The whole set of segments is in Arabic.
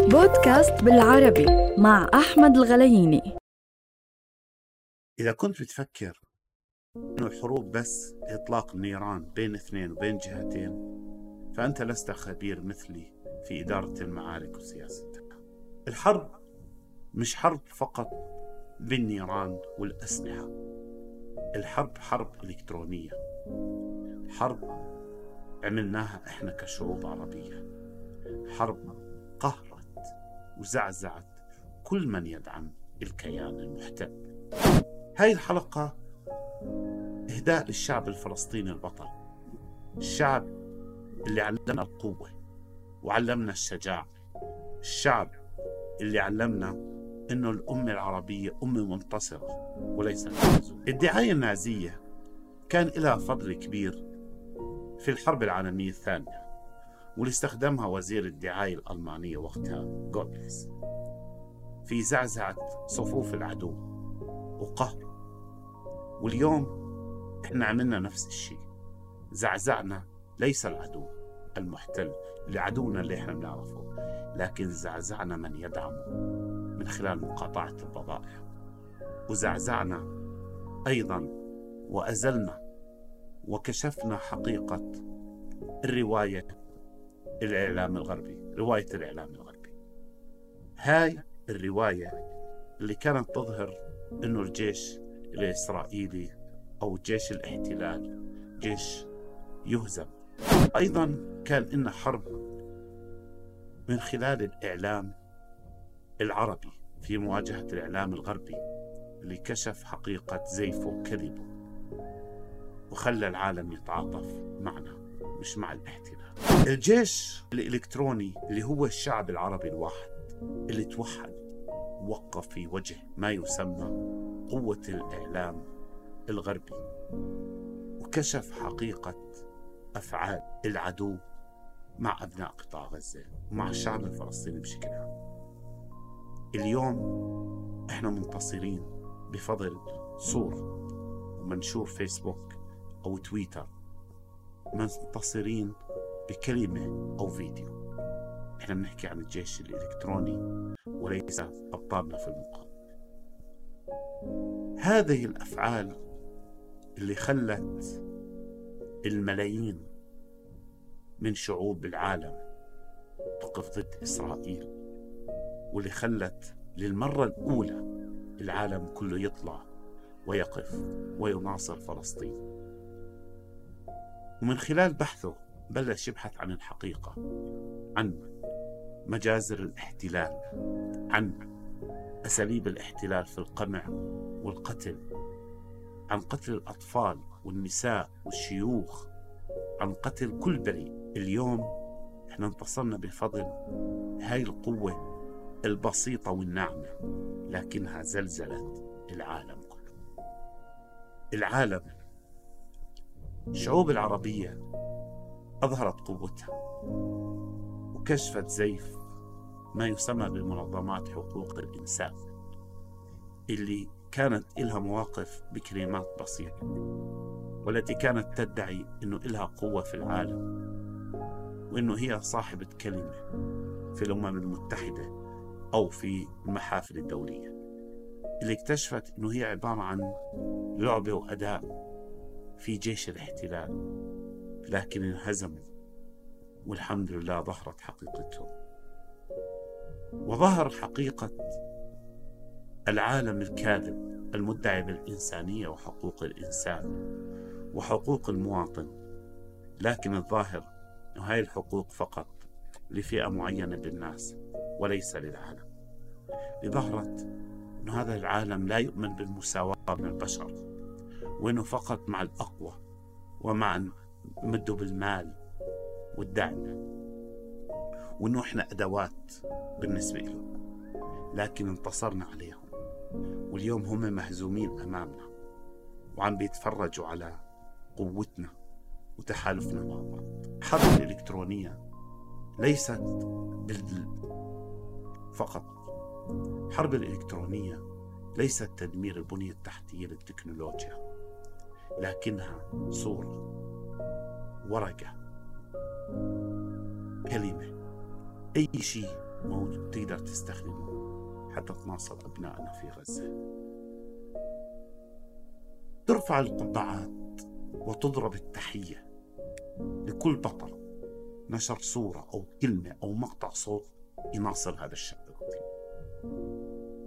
بودكاست بالعربي مع أحمد الغلييني إذا كنت بتفكر إنه الحروب بس إطلاق النيران بين اثنين وبين جهتين فأنت لست خبير مثلي في إدارة المعارك وسياستها الحرب مش حرب فقط بالنيران والأسلحة. الحرب حرب إلكترونية. حرب عملناها إحنا كشعوب عربية. حرب قهرت وزعزعت كل من يدعم الكيان المحتل. هاي الحلقة إهداء للشعب الفلسطيني البطل الشعب اللي علمنا القوة وعلمنا الشجاعة الشعب اللي علمنا إنه الأمة العربية أمة منتصرة وليس مهزومة الدعاية النازية كان لها فضل كبير في الحرب العالمية الثانية. واللي استخدمها وزير الدعاية الألمانية وقتها جوبلز في زعزعة صفوف العدو وقهره واليوم إحنا عملنا نفس الشيء. زعزعنا ليس العدو المحتل اللي عدونا اللي إحنا بنعرفه. لكن زعزعنا من يدعمه من خلال مقاطعة البضائع وزعزعنا أيضا وأزلنا وكشفنا حقيقة الرواية الإعلام الغربي رواية الإعلام الغربي. هاي الرواية اللي كانت تظهر أنه الجيش الإسرائيلي أو جيش الاحتلال جيش يهزم. أيضا كان إن حرب من خلال الإعلام العربي في مواجهة الإعلام الغربي اللي كشف حقيقة زيفه وكذبه وخلى العالم يتعاطف معنا مش مع الاحتلال. الجيش الإلكتروني اللي هو الشعب العربي الواحد اللي توحد وقف في وجه ما يسمى قوة الإعلام الغربي وكشف حقيقة أفعال العدو مع أبناء قطاع غزة ومع الشعب الفلسطيني بشكل عام. اليوم إحنا منتصرين بفضل صور ومنشور فيسبوك أو تويتر. منتصرين بكلمة أو فيديو. إحنا بنحكي عن الجيش الإلكتروني وليس أبطالنا في المقاومة. هذه الأفعال اللي خلت الملايين من شعوب العالم تقف ضد إسرائيل واللي خلت للمرة الأولى العالم كله يطلع ويقف ويناصر فلسطين. ومن خلال بحثه بلش يبحث عن الحقيقة عن مجازر الاحتلال عن أساليب الاحتلال في القمع والقتل عن قتل الأطفال والنساء والشيوخ عن قتل كل بريء اليوم إحنا انتصرنا بفضل هاي القوة البسيطة والناعمة لكنها زلزلت العالم كله. العالم الشعوب العربية أظهرت قوتها وكشفت زيف ما يسمى بمنظمات حقوق الإنسان اللي كانت إلها مواقف بكلمات بسيطة والتي كانت تدعي أنه إلها قوة في العالم وأنه هي صاحبة كلمة في الأمم المتحدة أو في المحافل الدولية اللي اكتشفت أنه هي عبارة عن لعبة وأداء في جيش الاحتلال. لكن انهزموا. والحمد لله ظهرت حقيقتهم. وظهر حقيقة العالم الكاذب المدعي بالإنسانية وحقوق الإنسان وحقوق المواطن. لكن الظاهر أن هاي الحقوق فقط لفئة معينة بالناس وليس للعالم. لظهرت أن هذا العالم لا يؤمن بالمساواة بين البشر وأنه فقط مع الأقوى ومع مده بالمال والدعم. وأنه إحنا أدوات بالنسبة لهم لكن انتصرنا عليهم. واليوم هم مهزومين أمامنا وعم بيتفرجوا على قوتنا وتحالفنا مع بعض. الحرب الإلكترونية ليست بال... فقط. الحرب الإلكترونية ليست تدمير البنية التحتية للتكنولوجيا لكنها صورة ورقة كلمة أي شيء موجود تقدر تستخدمه حتى تناصر أبنائنا في غزة. ترفع القبعات وتضرب التحية لكل بطل نشر صورة أو كلمة أو مقطع صوت يناصر هذا الشعب العظيم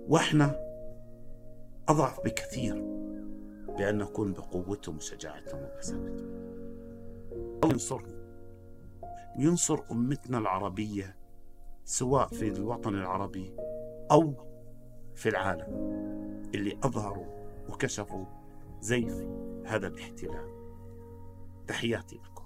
وإحنا أضعف بكثير بأن نكون بقوتهم وشجاعتهم وبسالتهم ينصرنا ينصر أمتنا العربية سواء في الوطن العربي أو في العالم اللي أظهروا وكشفوا زيف هذا الاحتلال. تحياتي لكم.